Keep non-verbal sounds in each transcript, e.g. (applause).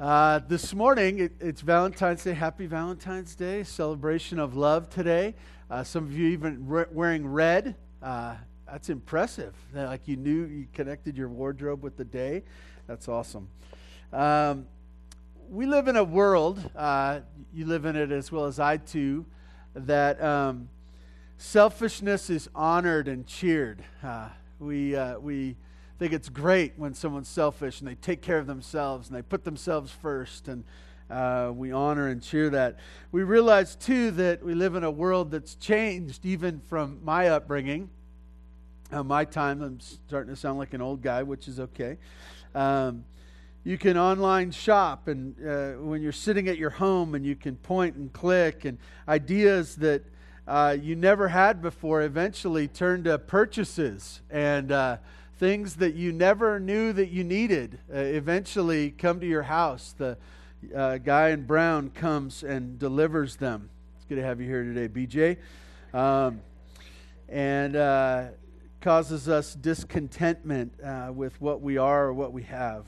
Uh, this morning, it, it's Valentine's Day. Happy Valentine's Day. Celebration of love today. Uh, some of you even re- wearing red. Uh, that's impressive. Like you knew you connected your wardrobe with the day. That's awesome. Um, we live in a world, uh, you live in it as well as I do, that um, selfishness is honored and cheered. Uh, we, uh, we think it's great when someone's selfish and they take care of themselves and they put themselves first and uh, we honor and cheer that. We realize too that we live in a world that's changed even from my upbringing. Uh, my time, I'm starting to sound like an old guy, which is okay. Um, you can online shop, and uh, when you're sitting at your home, and you can point and click, and ideas that uh, you never had before eventually turn to purchases and uh, things that you never knew that you needed uh, eventually come to your house. The uh, guy in brown comes and delivers them. It's good to have you here today, BJ. Um, and uh, causes us discontentment uh, with what we are or what we have.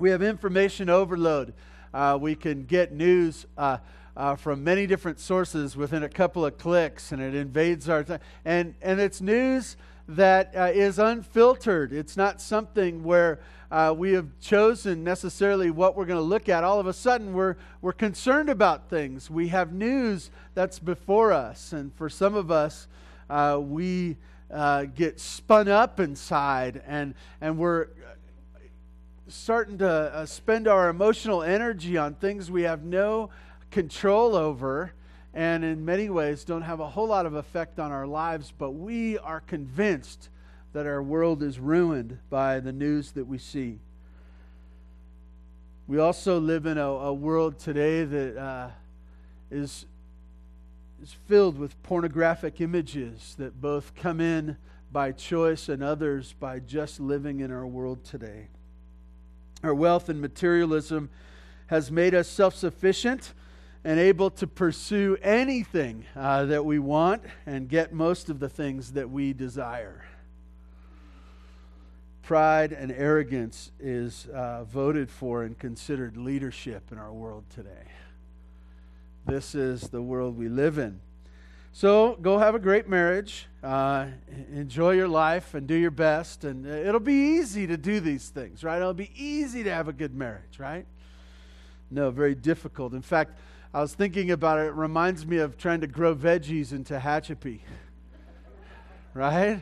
We have information overload. Uh, we can get news uh, uh, from many different sources within a couple of clicks, and it invades our time. And, and it's news that uh, is unfiltered. It's not something where uh, we have chosen necessarily what we're going to look at. All of a sudden, we're, we're concerned about things. We have news that's before us. And for some of us, uh, we uh, get spun up inside and, and we're starting to uh, spend our emotional energy on things we have no control over and in many ways don't have a whole lot of effect on our lives, but we are convinced that our world is ruined by the news that we see. We also live in a, a world today that uh, is is filled with pornographic images that both come in by choice and others by just living in our world today. Our wealth and materialism has made us self sufficient and able to pursue anything uh, that we want and get most of the things that we desire. Pride and arrogance is uh, voted for and considered leadership in our world today. This is the world we live in. So go have a great marriage, uh, enjoy your life, and do your best. And it'll be easy to do these things, right? It'll be easy to have a good marriage, right? No, very difficult. In fact, I was thinking about it. It reminds me of trying to grow veggies in Tehachapi. (laughs) right?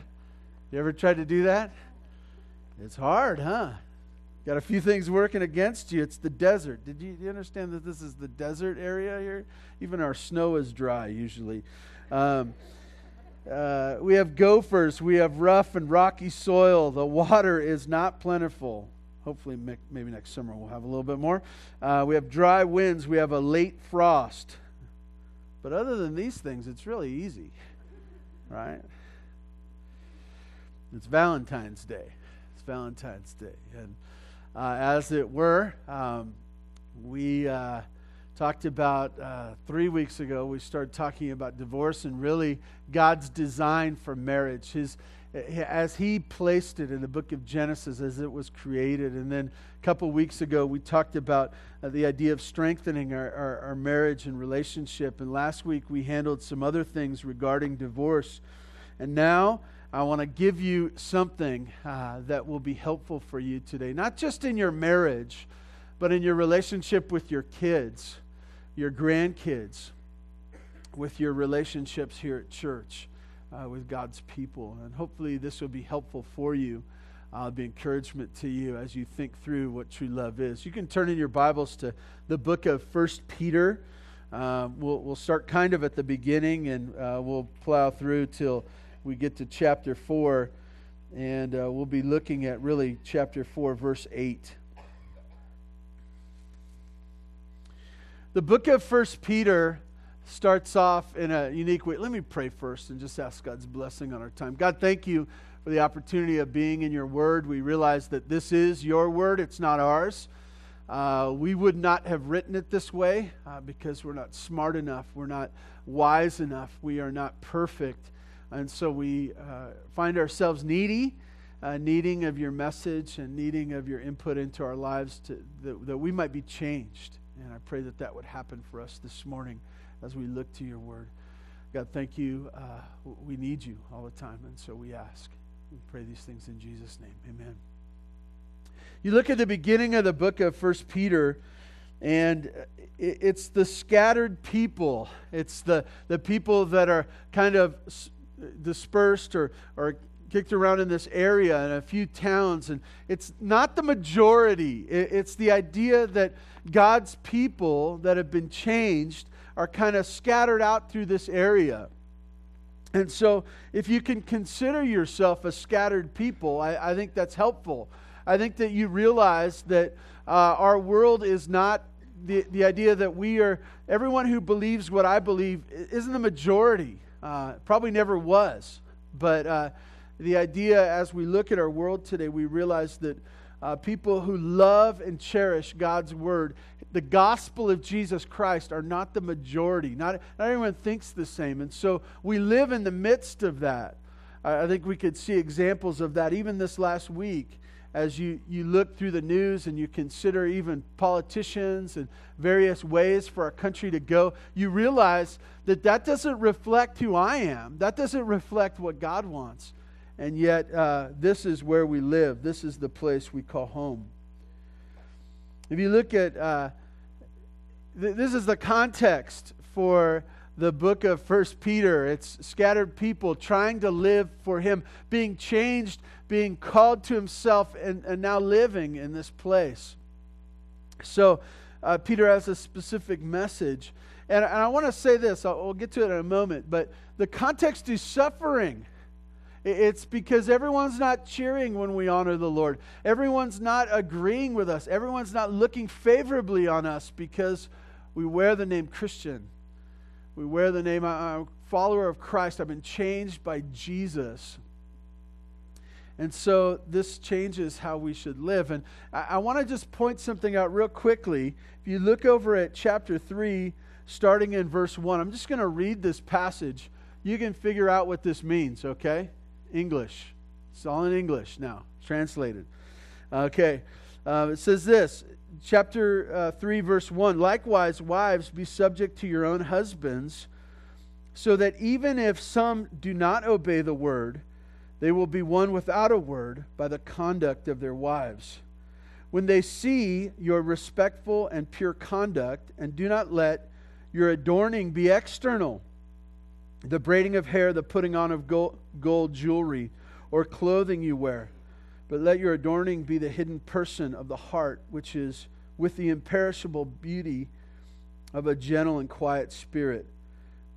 You ever tried to do that? It's hard, huh? Got a few things working against you. It's the desert. Did you, you understand that this is the desert area here? Even our snow is dry usually. Um, uh, we have gophers. We have rough and rocky soil. The water is not plentiful. Hopefully, maybe next summer we'll have a little bit more. Uh, we have dry winds. We have a late frost. But other than these things, it's really easy, right? It's Valentine's Day. It's Valentine's Day. And uh, as it were, um, we uh, talked about uh, three weeks ago, we started talking about divorce and really God's design for marriage. His, as he placed it in the book of Genesis as it was created. And then a couple weeks ago, we talked about uh, the idea of strengthening our, our, our, marriage and relationship. And last week, we handled some other things regarding divorce. And now, I want to give you something uh, that will be helpful for you today, not just in your marriage, but in your relationship with your kids, your grandkids, with your relationships here at church uh, with God's people. And hopefully, this will be helpful for you. Uh, be encouragement to you as you think through what true love is. You can turn in your Bibles to the book of First Peter. Uh, we'll, we'll start kind of at the beginning and uh, we'll plow through till we get to chapter 4. And uh, we'll be looking at really chapter 4, verse 8. The book of First Peter starts off in a unique way. Let me pray first and just ask God's blessing on our time. God, thank you for the opportunity of being in your word. We realize that this is your word, it's not ours. Uh, we would not have written it this way uh, because we're not smart enough, we're not wise enough, we are not perfect. And so we uh, find ourselves needy uh, needing of your message and needing of your input into our lives to, that, that we might be changed. And I pray that that would happen for us this morning as we look to your word. God, thank you. Uh, we need you all the time, and so we ask. We pray these things in Jesus' name. Amen. You look at the beginning of the book of First Peter, and it's the scattered people. It's the, the people that are kind of dispersed or, or kicked around in this area in a few towns. And it's not the majority, it's the idea that God's people that have been changed are kind of scattered out through this area. And so, if you can consider yourself a scattered people, I, I think that's helpful. I think that you realize that uh, our world is not the, the idea that we are, everyone who believes what I believe isn't the majority. Uh, probably never was. But uh, the idea as we look at our world today, we realize that uh, people who love and cherish God's word, the gospel of Jesus Christ, are not the majority. Not, not everyone thinks the same. And so we live in the midst of that. I think we could see examples of that even this last week as you, you look through the news and you consider even politicians and various ways for our country to go, you realize that that doesn't reflect who I am. That doesn't reflect what God wants. And yet, uh, this is where we live. This is the place we call home. If you look at uh, th- this is the context for the book of First Peter. It's scattered people trying to live for Him, being changed, being called to Himself, and, and now living in this place. So, uh, Peter has a specific message. And, and I want to say this, I'll, get to it in a moment, but the context is suffering. It's because everyone's not cheering when we honor the Lord. Everyone's not agreeing with us. Everyone's not looking favorably on us because we wear the name Christian. We wear the name, I'm a follower of Christ. I've been changed by Jesus. And so this changes how we should live. And I, I want to just point something out real quickly. If you look over at chapter 3, starting in verse 1, I'm just going to read this passage. You can figure out what this means, okay? English. It's all in English now, translated. Okay. Uh, it says this, chapter uh, 3, verse 1 Likewise, wives, be subject to your own husbands, so that even if some do not obey the word, they will be won without a word by the conduct of their wives. When they see your respectful and pure conduct, and do not let your adorning be external, the braiding of hair, the putting on of gold, gold jewelry, or clothing you wear. But let your adorning be the hidden person of the heart, which is with the imperishable beauty of a gentle and quiet spirit,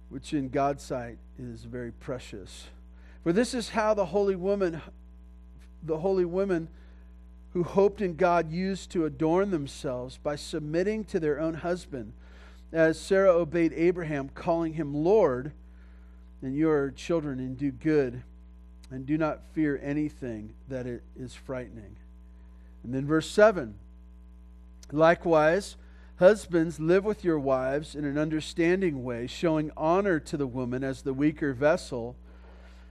which in God's sight is very precious. For this is how the holy woman, the holy women who hoped in God used to adorn themselves by submitting to their own husband, as Sarah obeyed Abraham, calling him Lord and you are children and do good and do not fear anything that it is frightening. And then verse 7 Likewise, husbands, live with your wives in an understanding way, showing honor to the woman as the weaker vessel,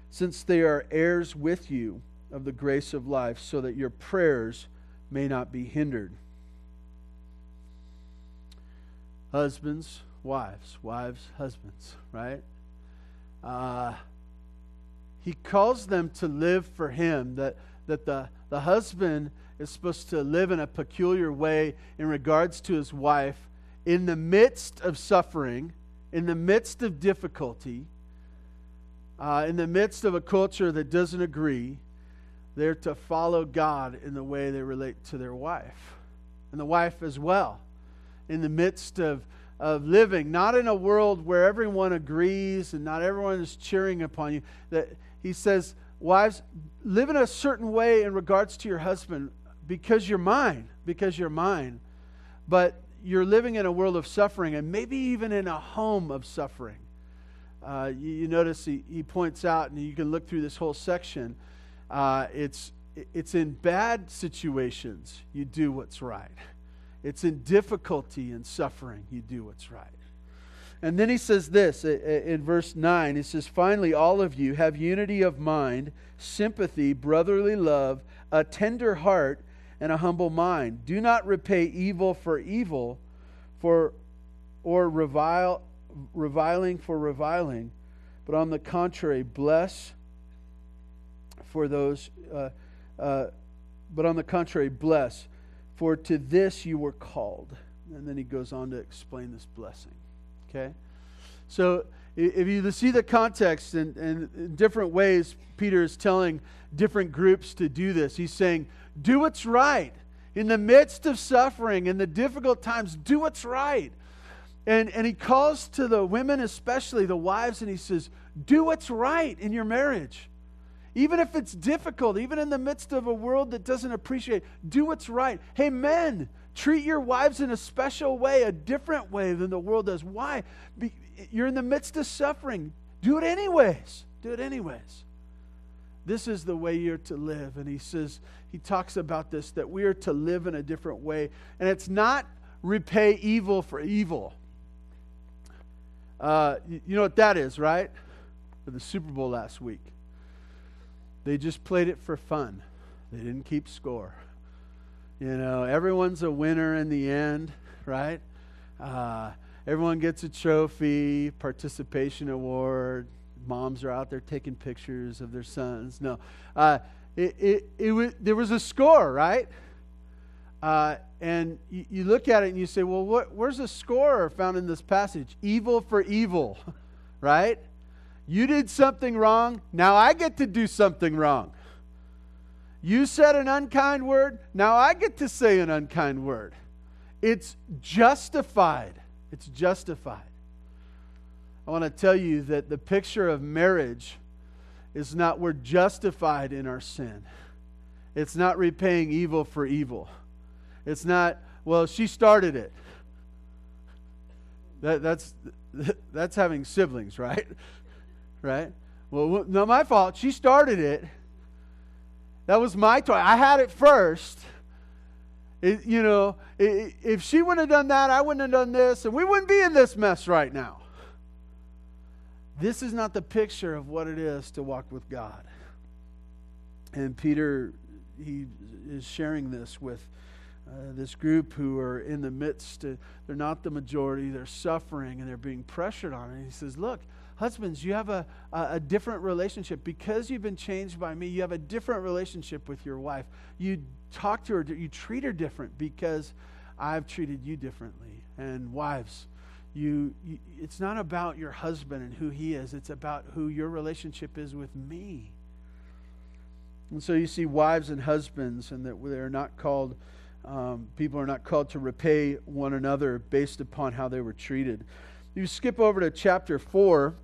since they are heirs with you of the grace of life, so that your prayers may not be hindered. Husbands, wives, wives, husbands, right? Uh, he calls them to live for him, that, that the, the husband is supposed to live in a peculiar way in regards to his wife in the midst of suffering, in the midst of difficulty, uh, in the midst of a culture that doesn't agree. They're to follow God in the way they relate to their wife, and the wife as well, in the midst of of living, not in a world where everyone agrees and not everyone is cheering upon you. That he says, wives, live in a certain way in regards to your husband because you're mine, because you're mine. But you're living in a world of suffering and maybe even in a home of suffering. Uh, you, you, notice he, he points out, and you can look through this whole section, uh, it's, it's in bad situations you do what's right. It's in difficulty and suffering you do what's right. And then he says this in verse 9. He says, Finally, all of you have unity of mind, sympathy, brotherly love, a tender heart, and a humble mind. Do not repay evil for evil for, or revile, reviling for reviling, but on the contrary, bless for those, uh, uh, but on the contrary, bless, for to this you were called. And then he goes on to explain this blessing. Okay? So if you see the context and in, in different ways, Peter is telling different groups to do this. He's saying, do what's right. In the midst of suffering, in the difficult times, do what's right. And, and he calls to the women, especially the wives, and he says, Do what's right in your marriage. Even if it's difficult, even in the midst of a world that doesn't appreciate, do what's right. Hey, men, treat your wives in a special way, a different way than the world does. Why? Be, you're in the midst of suffering. Do it anyways. Do it anyways. This is the way you're to live. And he says, he talks about this, that we are to live in a different way. And it's not repay evil for evil. Uh, you, you know what that is, right? For the Super Bowl last week. They just played it for fun. They didn't keep score. You know, everyone's a winner in the end, right? Uh, everyone gets a trophy, participation award. Moms are out there taking pictures of their sons. No, uh, it, it, it was, there was a score, right? Uh, and you, you, look at it and you say, well, what, where's the score found in this passage? Evil for evil, (laughs) right? You did something wrong. Now I get to do something wrong. You said an unkind word. Now I get to say an unkind word. It's justified. It's justified. I want to tell you that the picture of marriage is not we're justified in our sin. It's not repaying evil for evil. It's not, well, she started it. That, that's, (laughs) that's having siblings, right? Right? Well, not my fault. She started it. That was my toy. I had it first. It, you know, it, if she wouldn't have done that, I wouldn't have done this, and we wouldn't be in this mess right now. This is not the picture of what it is to walk with God. And Peter, he is sharing this with uh, this group who are in the midst. Uh, they're not the majority. They're suffering and they're being pressured on it. he says, Look, Husbands, you have a, a, different relationship. Because you've been changed by me, you have a different relationship with your wife. You talk to her, you treat her different because I've treated you differently. And wives, you, you it's not about your husband and who he is, it's about who your relationship is with me. And so you see wives and husbands, and that they're not called, um, people are not called to repay one another based upon how they were treated. You skip over to chapter 4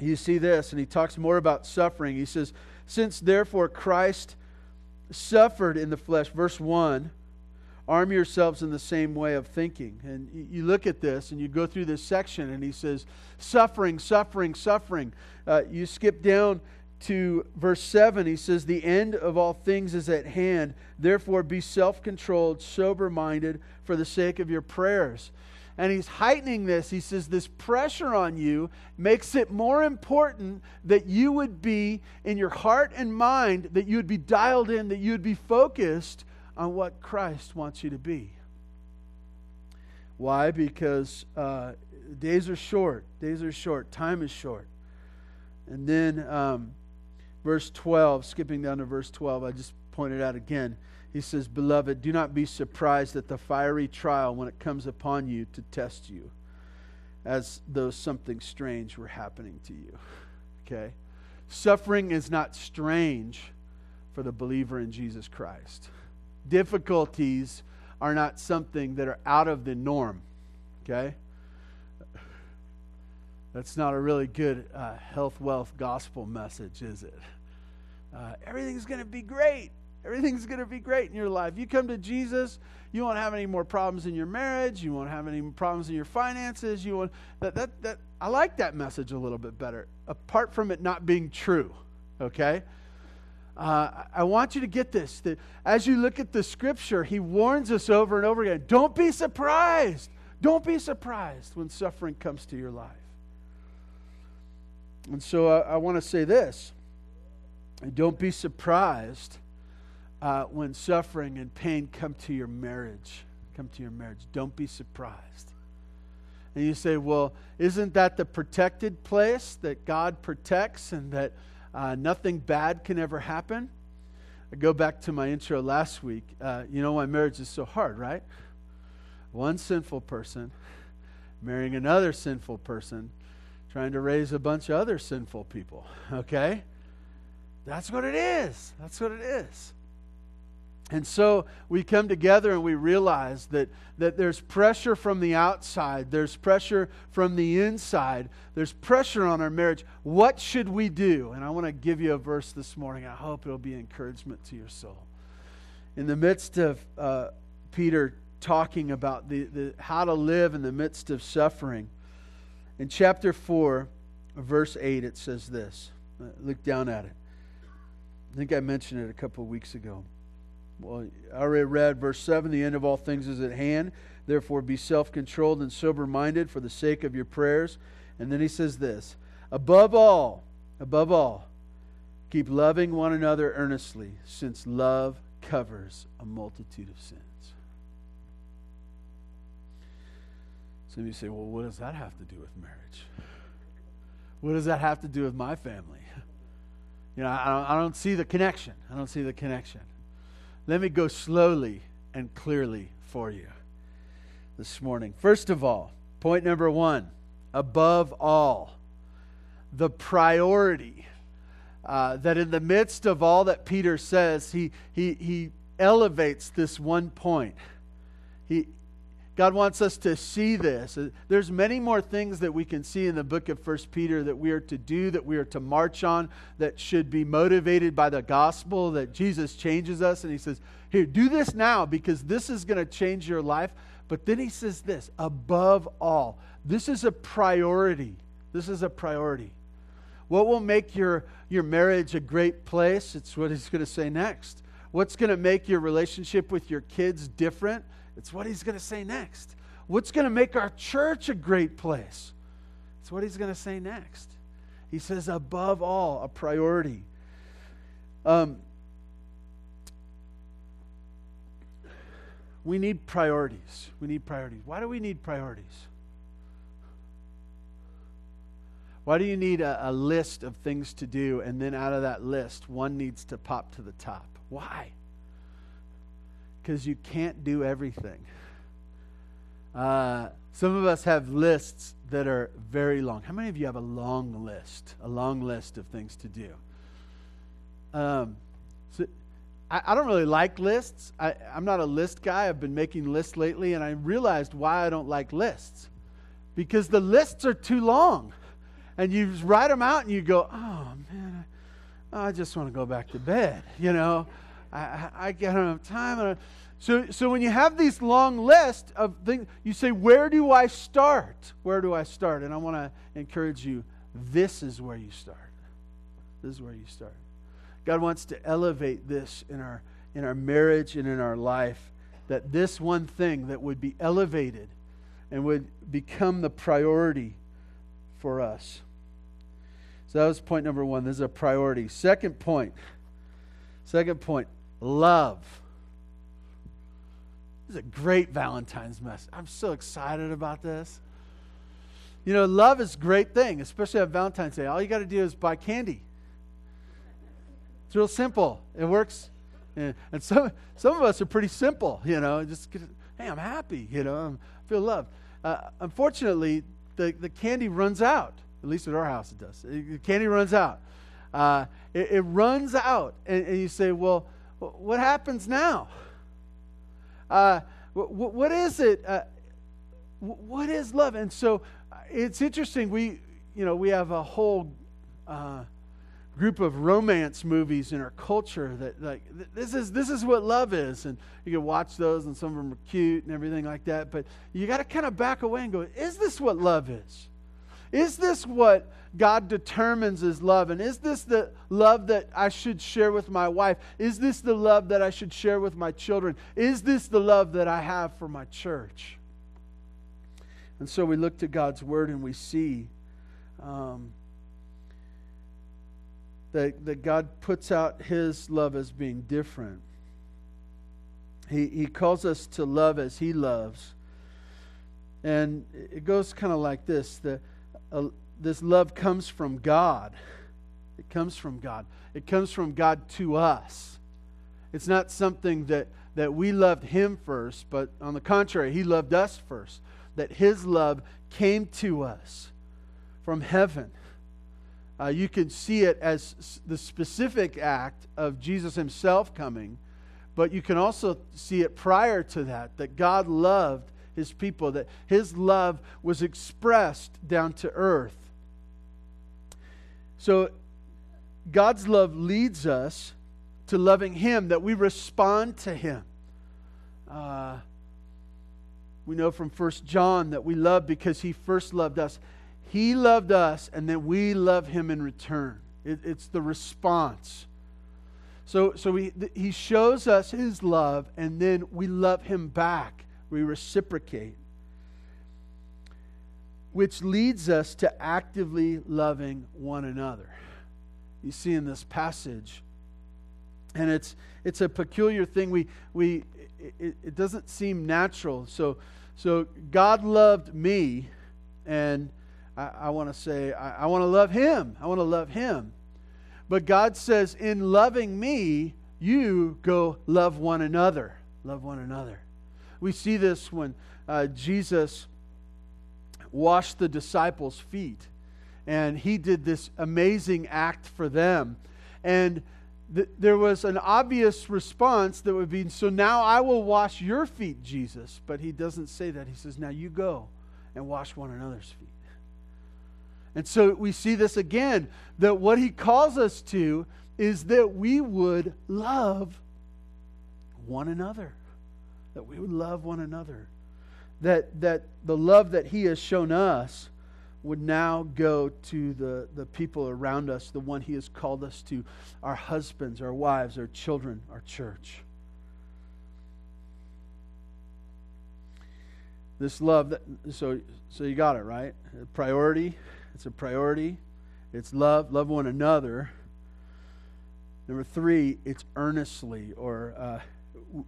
you see this, and he talks more about suffering. He says, Since therefore Christ suffered in the flesh, verse 1, arm yourselves in the same way of thinking. And you look at this and you go through this section, and he says, Suffering, suffering, suffering. Uh, you skip down to verse 7, he says, The end of all things is at hand. Therefore, be self controlled, sober minded for the sake of your prayers and he's heightening this. He says, This pressure on you makes it more important that you would be in your heart and mind, that you would be dialed in, that you would be focused on what Christ wants you to be. Why? Because uh, days are short. Days are short. Time is short. And then um, verse 12, skipping down to verse 12, I just pointed out again. He says, Beloved, do not be surprised at the fiery trial when it comes upon you to test you, as though something strange were happening to you. Okay? Suffering is not strange for the believer in Jesus Christ. Difficulties are not something that are out of the norm. Okay? That's not a really good uh, health, wealth, gospel message, is it? Uh, everything's going to be great. Everything's going to be great in your life. You come to Jesus, you won't have any more problems in your marriage. You won't have any problems in your finances. You won't. That, that, that, I like that message a little bit better, apart from it not being true, okay? Uh, I want you to get this that as you look at the scripture, he warns us over and over again don't be surprised. Don't be surprised when suffering comes to your life. And so I, I want to say this don't be surprised uh, when suffering and pain come to your marriage. Come to your marriage. Don't be surprised. And you say, well, isn't that the protected place that God protects and that uh, nothing bad can ever happen? I go back to my intro last week. Uh, you know why marriage is so hard, right? One sinful person marrying another sinful person, trying to raise a bunch of other sinful people, okay? That's what it is. That's what it is. And so we come together and we realize that, that there's pressure from the outside, there's pressure from the inside, there's pressure on our marriage. What should we do? And I want to give you a verse this morning. I hope it'll be encouragement to your soul. In the midst of uh, Peter talking about the, the, how to live in the midst of suffering, in chapter 4, verse 8, it says this. Uh, look down at it. I think I mentioned it a couple of weeks ago. Well, I already read verse 7 the end of all things is at hand. Therefore, be self controlled and sober minded for the sake of your prayers. And then he says this above all, above all, keep loving one another earnestly, since love covers a multitude of sins. Some of you say, well, what does that have to do with marriage? What does that have to do with my family? You know, I don't, I don't see the connection. I don't see the connection. Let me go slowly and clearly for you this morning. First of all, point number one above all, the priority. Uh, that in the midst of all that Peter says, he, he, he elevates this one point. He, God wants us to see this. Uh, there's many more things that we can see in the book of First Peter that we are to do, that we are to march on, that should be motivated by the gospel, that Jesus changes us and he says, "Here, do this now because this is going to change your life." But then he says this, above all, this is a priority. This is a priority. What will make your, your marriage a great place? It's what he's going to say next. What's going to make your relationship with your kids different? It's what he's going to say next. What's going to make our church a great place? It's what he's going to say next. He says, above all, a priority. Um, we need priorities. We need priorities. Why do we need priorities? Why do you need a, a, list of things to do and then out of that list, one needs to pop to the top? Why? Because you can't do everything. Uh, some of us have lists that are very long. How many of you have a long list? A long list of things to do. Um, so I, I don't really like lists. I, I'm not a list guy. I've been making lists lately, and I realized why I don't like lists. Because the lists are too long. And you write them out and you go, oh, man, I just want to go back to bed, you know? I, I, don't have time. So, so when you have these long lists of things, you say, Where do I start? Where do I start? And I want to encourage you this is where you start. This is where you start. God wants to elevate this in our, in our marriage and in our life, that this one thing that would be elevated and would become the priority for us. So that was point number one. This is a priority. Second point. Second point love. This is a great Valentine's message. I'm so excited about this. You know, love is a great thing, especially on Valentine's Day. All you got to do is buy candy. It's real simple. It works. And some, some of us are pretty simple, you know, just, hey, I'm happy, you know, I feel loved. Uh, unfortunately, the, the candy runs out. At least at our house it does. The candy runs out. Uh, it, it, runs out. And, and you say, well, what happens now? Uh, what, what is it? Uh, what is love? And so uh, it's interesting. We, you know, we have a whole uh, group of romance movies in our culture that like this is this is what love is, and you can watch those, and some of them are cute and everything like that. But you got to kind of back away and go, is this what love is? Is this what God determines as love? And is this the love that I should share with my wife? Is this the love that I should share with my children? Is this the love that I have for my church? And so we look to God's word and we see um, that, that God puts out his love as being different. He, he calls us to love as he loves. And it goes kind of like this the, this love comes from God. It comes from God. It comes from God to us. It's not something that, that we loved him first, but on the contrary, he loved us first. That his love came to us from heaven. Uh, you can see it as the specific act of Jesus himself coming, but you can also see it prior to that, that God loved his people, that his love was expressed down to earth. So God's love leads us to loving him, that we respond to him. Uh, we know from First John that we love because he first loved us. He loved us, and then we love him in return. It, it's the response. So, so he, he shows us his love, and then we love him back. We reciprocate. Which leads us to actively loving one another. You see in this passage. And it's, it's a peculiar thing. We, we, it, it doesn't seem natural. So, so God loved me, and I, I want to say, I, I want to love him. I want to love him. But God says, in loving me, you go love one another. Love one another. We see this when uh, Jesus washed the disciples' feet. And he did this amazing act for them. And th- there was an obvious response that would be, So now I will wash your feet, Jesus. But he doesn't say that. He says, Now you go and wash one another's feet. And so we see this again that what he calls us to is that we would love one another. That we would love one another. That, that the love that he has shown us would now go to the, the people around us, the one he has called us to our husbands, our wives, our children, our church. This love, that, so, so you got it, right? Priority it's a priority. It's love, love one another. Number three, it's earnestly, or uh,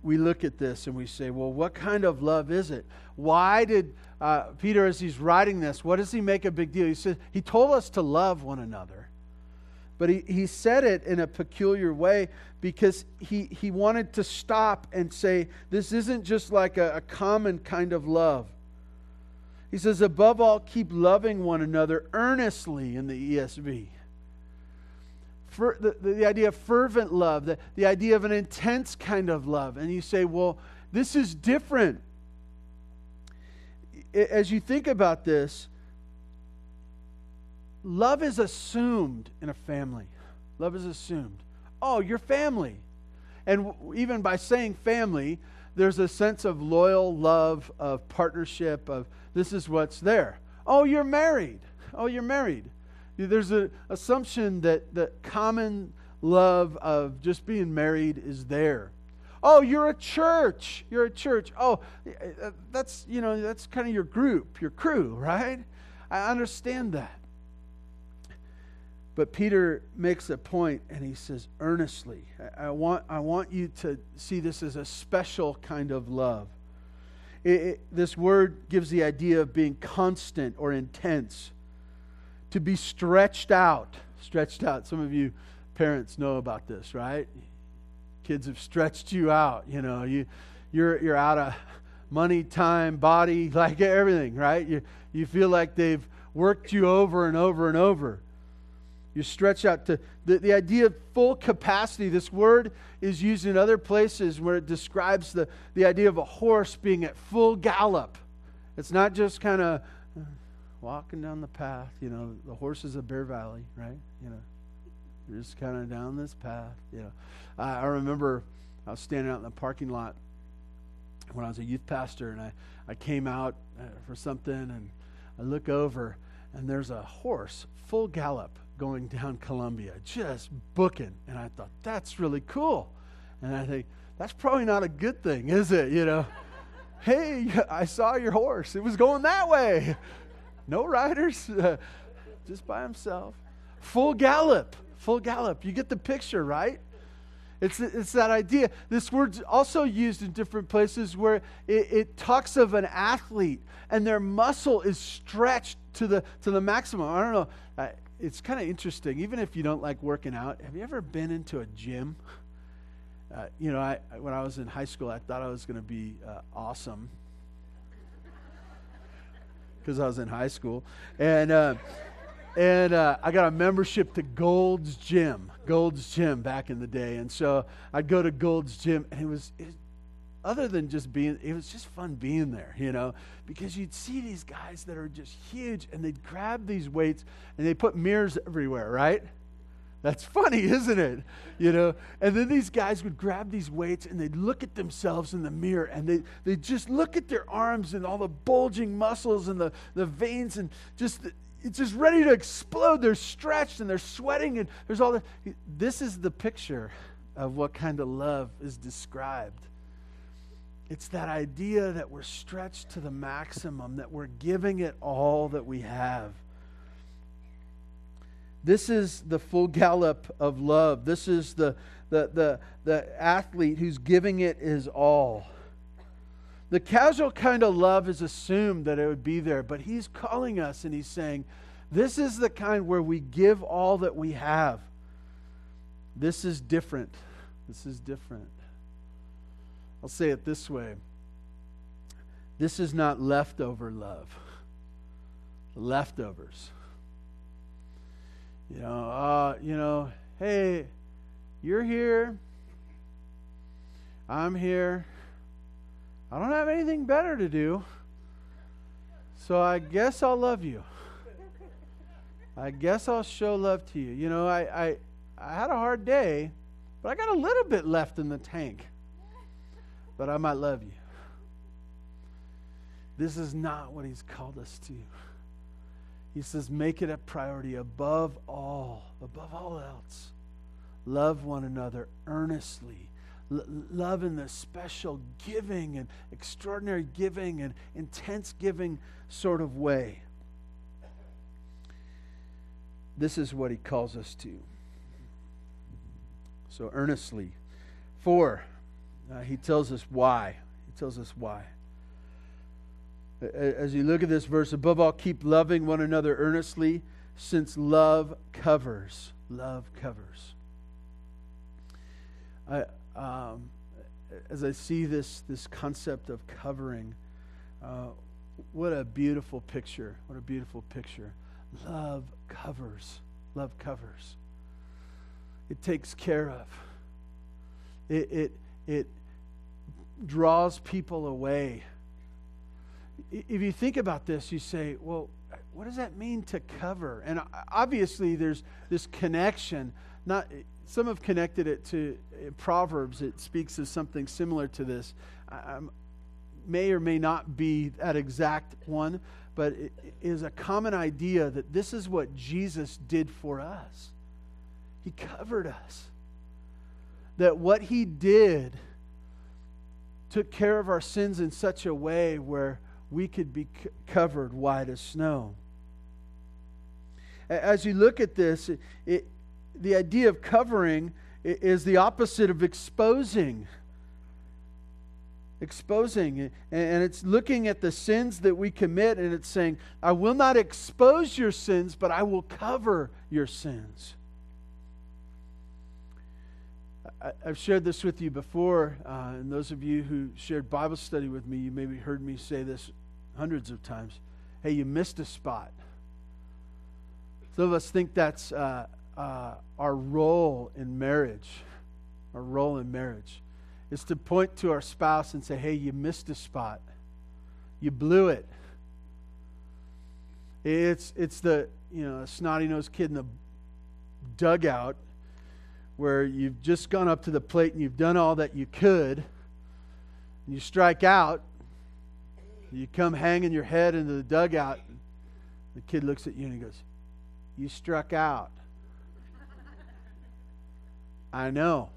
we look at this and we say, well, what kind of love is it? Why did uh, Peter, as he's writing this, what does he make a big deal? He says, he told us to love one another. But he, he said it in a peculiar way because he, he wanted to stop and say, this isn't just like a, a common kind of love. He says, above all, keep loving one another earnestly in the ESV. The, the, the idea of fervent love, the, the idea of an intense kind of love. And you say, well, this is different. As you think about this, love is assumed in a family. Love is assumed. Oh, your family. And even by saying family, there's a sense of loyal love, of partnership, of this is what's there. Oh, you're married. Oh, you're married. There's an assumption that the common love of just being married is there. Oh, you're a church. You're a church. Oh, uh, that's, you know, that's kind of your group, your crew, right? I understand that. But Peter makes a point and he says, earnestly, I, want, I want you to see this as a special kind of love. It, it, this word gives the idea of being constant or intense, to be stretched out. Stretched out. Some of you parents know about this, right? Kids have stretched you out. You know, you, you're, you're out of money, time, body, (laughs) like everything, right? You, you feel like they've worked you over and over and over. You stretch out to the, the idea of full capacity. This word is used in other places where it describes the, the idea of a horse being at full gallop. It's not just kind of walking down the path. You know, the horses of Bear Valley, right? You know, you're just kind of down this path. You know, I, I remember I was standing out in the parking lot when I was a youth pastor, and I, I came out uh, for something, and I look over, and there's a horse full gallop going (laughs) down Columbia, just booking. And I thought, that's really cool. And I think, that's probably not a good thing, is it? You know, (laughs) Hey, (laughs) I saw your horse. It was going that way. No riders, (laughs) just by himself. Full gallop. Full gallop. You get the picture, right? It's, it's that idea. This word's also used in different places where it, it, talks of an athlete and their muscle is stretched to the, to the maximum. I don't know. Uh, it's kind of interesting. Even if you don't like working out, have you ever been into a gym? Uh, you know, I, when I was in high school, I thought I was going to be uh, awesome because I was in high school. And uh, and uh, I got a membership to Gold's Gym, Gold's Gym back in the day, and so I'd go to Gold's Gym, and it was, it, other than just being, it was just fun being there, you know, because you'd see these guys that are just huge, and they'd grab these weights, and they put mirrors everywhere, right? That's funny, isn't it? You know, and then these guys would grab these weights and they'd look at themselves in the mirror and they they just look at their arms and all the bulging muscles and the, the veins and just it's just ready to explode. They're stretched and they're sweating, and there's all the. This is the picture of what kind of love is described. It's that idea that we're stretched to the maximum, that we're giving it all that we have. This is the full gallop of love. This is the, the, the, the athlete who's giving it his all. The casual kind of love is assumed that it would be there, but he's calling us and he's saying, This is the kind where we give all that we have. This is different. This is different. I'll say it this way this is not leftover love, leftovers. You know, uh, you know, hey, you're here. I'm here. I don't have anything better to do. So I guess I'll love you. I guess I'll show love to you. You know, I, I, I had a hard day, but I got a little bit left in the tank. But I might love you. This is not what he's called us to. He says, make it a priority above all, above all else. Love one another earnestly L- love in the special giving and extraordinary giving and intense giving sort of way. This is what he calls us to. So earnestly. Four, uh, he tells us why. He tells us why. As you look at this verse, above all, keep loving one another earnestly, since love covers. Love covers. I, um, as I see this, this concept of covering, uh, what a beautiful picture. What a beautiful picture. Love covers. Love covers. It takes care of. It, it, it draws people away. If you think about this, you say, well, what does that mean to cover? And obviously, there's this connection. Not some have connected it to Proverbs. It speaks of something similar to this. I, may or may not be that exact one, but it is a common idea that this is what Jesus did for us. He covered us. That what he did took care of our sins in such a way where we could be c- covered white as snow. As you look at this, it, it, the idea of covering is the opposite of exposing. Exposing. And it's looking at the sins that we commit and it's saying, I will not expose your sins, but I will cover your sins. I've shared this with you before, uh, and those of you who shared Bible study with me, you maybe heard me say this hundreds of times. Hey, you missed a spot. Some of us think that's uh, uh, our role in marriage, our role in marriage, is to point to our spouse and say, hey, you missed a spot. You blew it. It's, it's the you know, snotty nosed kid in the dugout where you've just gone up to the plate and you've done all that you could. And you strike out. You come hanging your head into the dugout. The kid looks at you and he goes, You struck out. I know.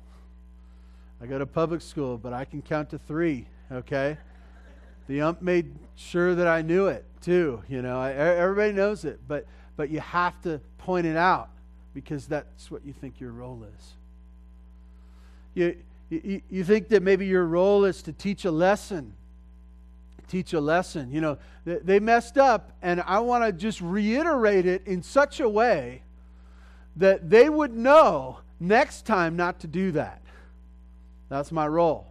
I go to public school, but I can count to three, okay? The ump made sure that I knew it too. You know, I, everybody knows it, but but you have to point it out because that's what you think your role is. You, you, you think that maybe your role is to teach a lesson. Teach a lesson. You know, they messed up, and I want to just reiterate it in such a way that they would know next time not to do that. That's my role.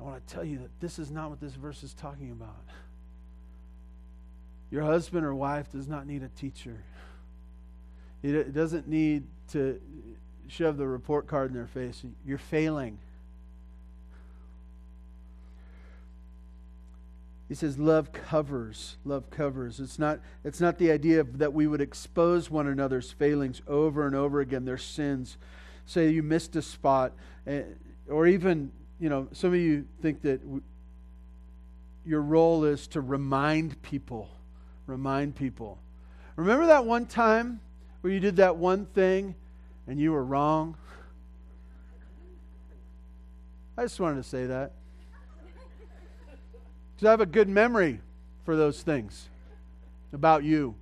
I want to tell you that this is not what this verse is talking about. Your husband or wife does not need a teacher. It doesn't need to shove the report card in their face. You're failing. He says love covers. Love covers. It's not it's not the idea that we would expose one another's failings over and over again, their sins. Say you missed a spot eh, or even, you know, some of you think that your role is to remind people, remind people. Remember that one time where you did that one thing and you were wrong? I just wanted to say that. Because I have a good memory for those things about you.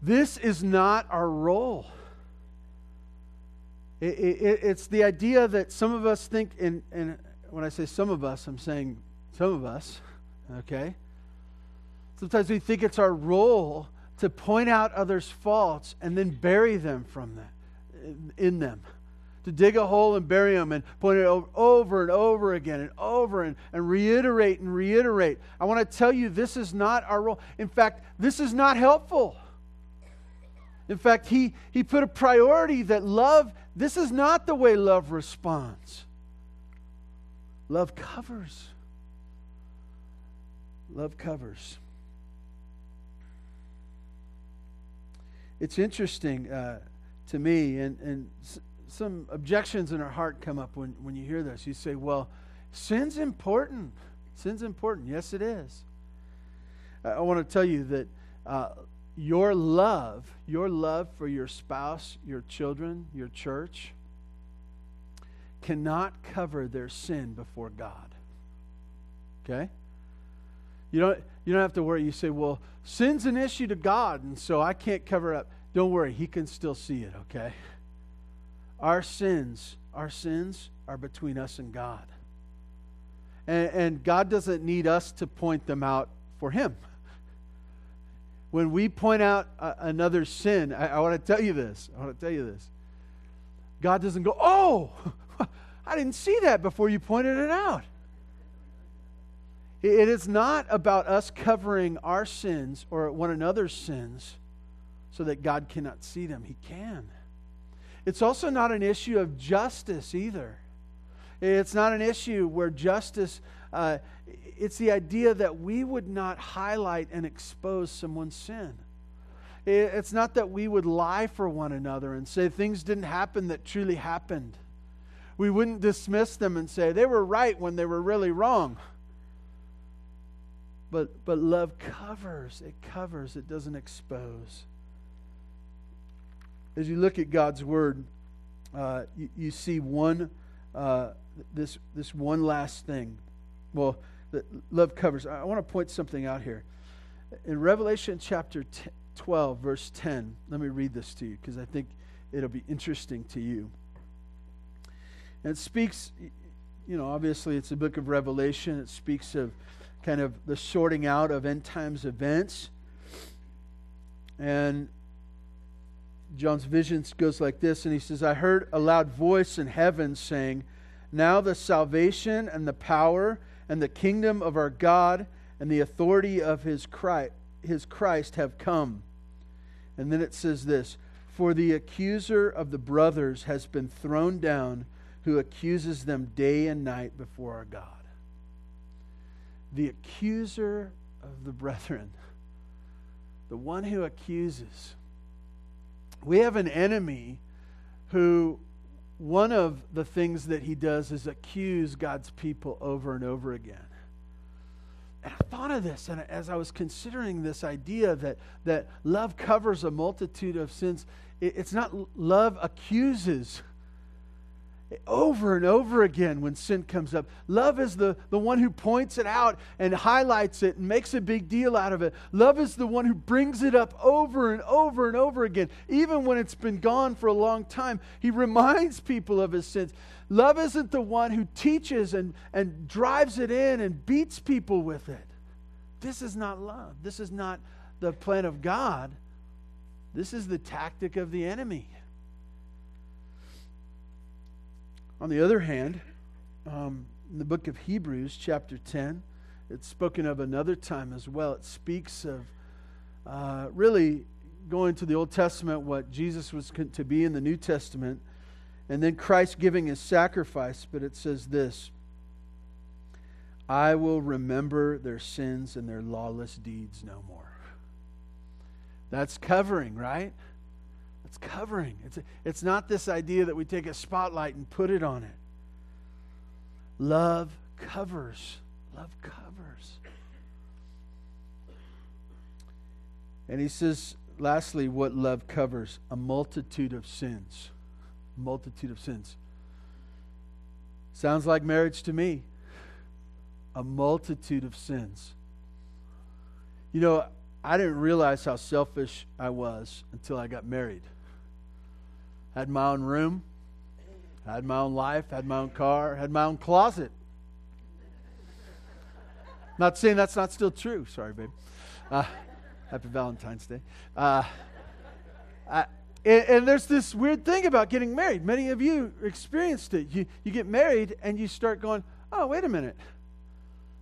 This is not our role. It, it, it's the idea that some of us think, and, and when I say some of us, I'm saying some of us, okay? Sometimes we think it's our role to point out others' faults and then bury them from that, in them. To dig a hole and bury them and point it over, over and over again and over and, and reiterate and reiterate. I want to tell you this is not our role. In fact, this is not helpful. In fact, he, he put a priority that love, this is not the way love responds. Love covers. Love covers. It's interesting uh, to me, and, and s- some objections in our heart come up when, when you hear this. You say, well, sin's important. Sin's important. Yes, it is. I, I want to tell you that uh, your love, your love for your spouse, your children, your church, cannot cover their sin before God. Okay? You don't, you don't have to worry. You say, well, sin's an issue to God, and so I can't cover up. Don't worry, He can still see it, okay? Our sins, our sins are between us and God. And, and God doesn't need us to point them out for Him. When we point out a, another sin, I, I want to tell you this. I want to tell you this. God doesn't go, oh, (laughs) I didn't see that before you pointed it out. It is not about us covering our sins or one another's sins so that God cannot see them. He can. It's also not an issue of justice either. It's not an issue where justice, uh, it's the idea that we would not highlight and expose someone's sin. It's not that we would lie for one another and say things didn't happen that truly happened. We wouldn't dismiss them and say they were right when they were really wrong. But, but love covers, it covers, it doesn't expose. As you look at God's Word, uh, you, you, see one, uh, this, this one last thing. Well, love covers. I want to point something out here. In Revelation chapter 12, verse 10, let me read this to you because I think it'll be interesting to you. And it speaks, you know, obviously it's a book of Revelation. It speaks of kind of the sorting out of end times events. And John's vision goes like this, and he says, I heard a loud voice in heaven saying, Now the salvation and the power and the kingdom of our God and the authority of his Christ, his Christ have come. And then it says this For the accuser of the brothers has been thrown down, who accuses them day and night before our God the accuser of the brethren, the one who accuses. We have an enemy who, one of the things that he does is accuse God's people over and over again. And I thought of this, and as I was considering this idea that, that love covers a multitude of sins, it, it's not love accuses over and over again when sin comes up. Love is the, the one who points it out and highlights it and makes a big deal out of it. Love is the one who brings it up over and over and over again, even when it's been gone for a long time. He reminds people of his sins. Love isn't the one who teaches and, and drives it in and beats people with it. This is not love. This is not the plan of God. This is the tactic of the enemy. On the other hand, um, in the book of Hebrews, chapter 10, it's spoken of another time as well. It speaks of uh, really going to the Old Testament, what Jesus was to be in the New Testament, and then Christ giving his sacrifice. But it says this I will remember their sins and their lawless deeds no more. That's covering, right? It's covering. It's, it's not this idea that we take a spotlight and put it on it. Love covers. Love covers. And he says, lastly, what love covers a multitude of sins. Multitude of sins. Sounds like marriage to me. A multitude of sins. You know, I didn't realize how selfish I was until I got married had my own room, had my own life, had my own car, had my own closet. Not saying that's not still true. Sorry, babe. Uh, happy Valentine's Day. Uh, I, and, and, there's this weird thing about getting married. Many of you experienced it. You, you get married and you start going, oh, wait a minute.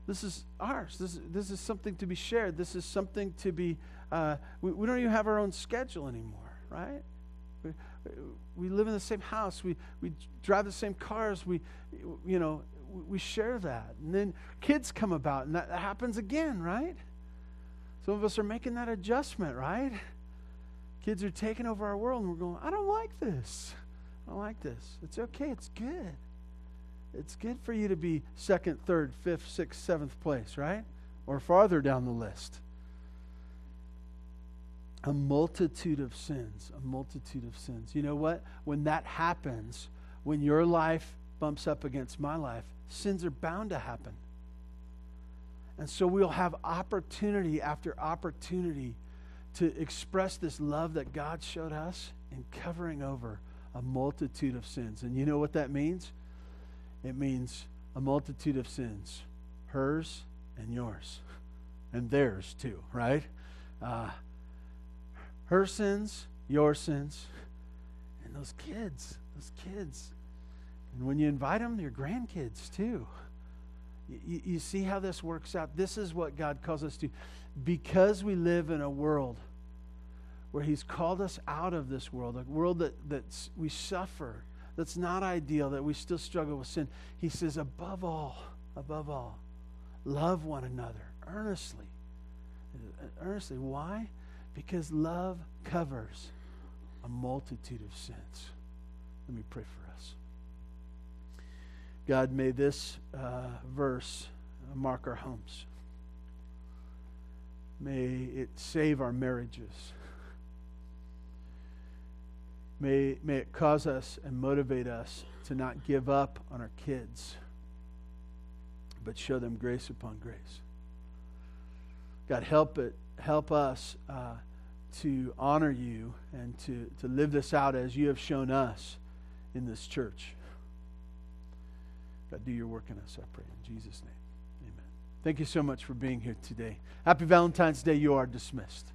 This is ours. This is, this is something to be shared. This is something to be, uh, we, we don't even have our own schedule anymore, right? We live in the same house. We, we drive the same cars. We, you know, we share that. And then kids come about, and that, that happens again, right? Some of us are making that adjustment, right? Kids are taking over our world, and we're going, I don't like this. I don't like this. It's okay. It's good. It's good for you to be second, third, fifth, sixth, seventh place, right? Or farther down the list a multitude of sins, a multitude of sins. You know what? When that happens, when your life bumps up against my life, sins are bound to happen. And so we'll have opportunity after opportunity to express this love that God showed us in covering over a multitude of sins. And you know what that means? It means a multitude of sins, hers and yours, and theirs too, right? Uh, her sins, your sins, and those kids, those kids. And when you invite them, your grandkids too. You, you, see how this works out? This is what God calls us to. Because we live in a world where He's called us out of this world, a world that, that we suffer, that's not ideal, that we still struggle with sin, He says, above all, above all, love one another earnestly. Uh, earnestly. Why? Because love covers a multitude of sins. Let me pray for us. God, may this uh, verse mark our homes. May it save our marriages. May, may it cause us and motivate us to not give up on our kids, but show them grace upon grace. God, help it help us uh, to honor you and to, to live this out as you have shown us in this church. God, do your work in us, I pray. In Jesus' name, amen. Thank you so much for being here today. Happy Valentine's Day. You are dismissed.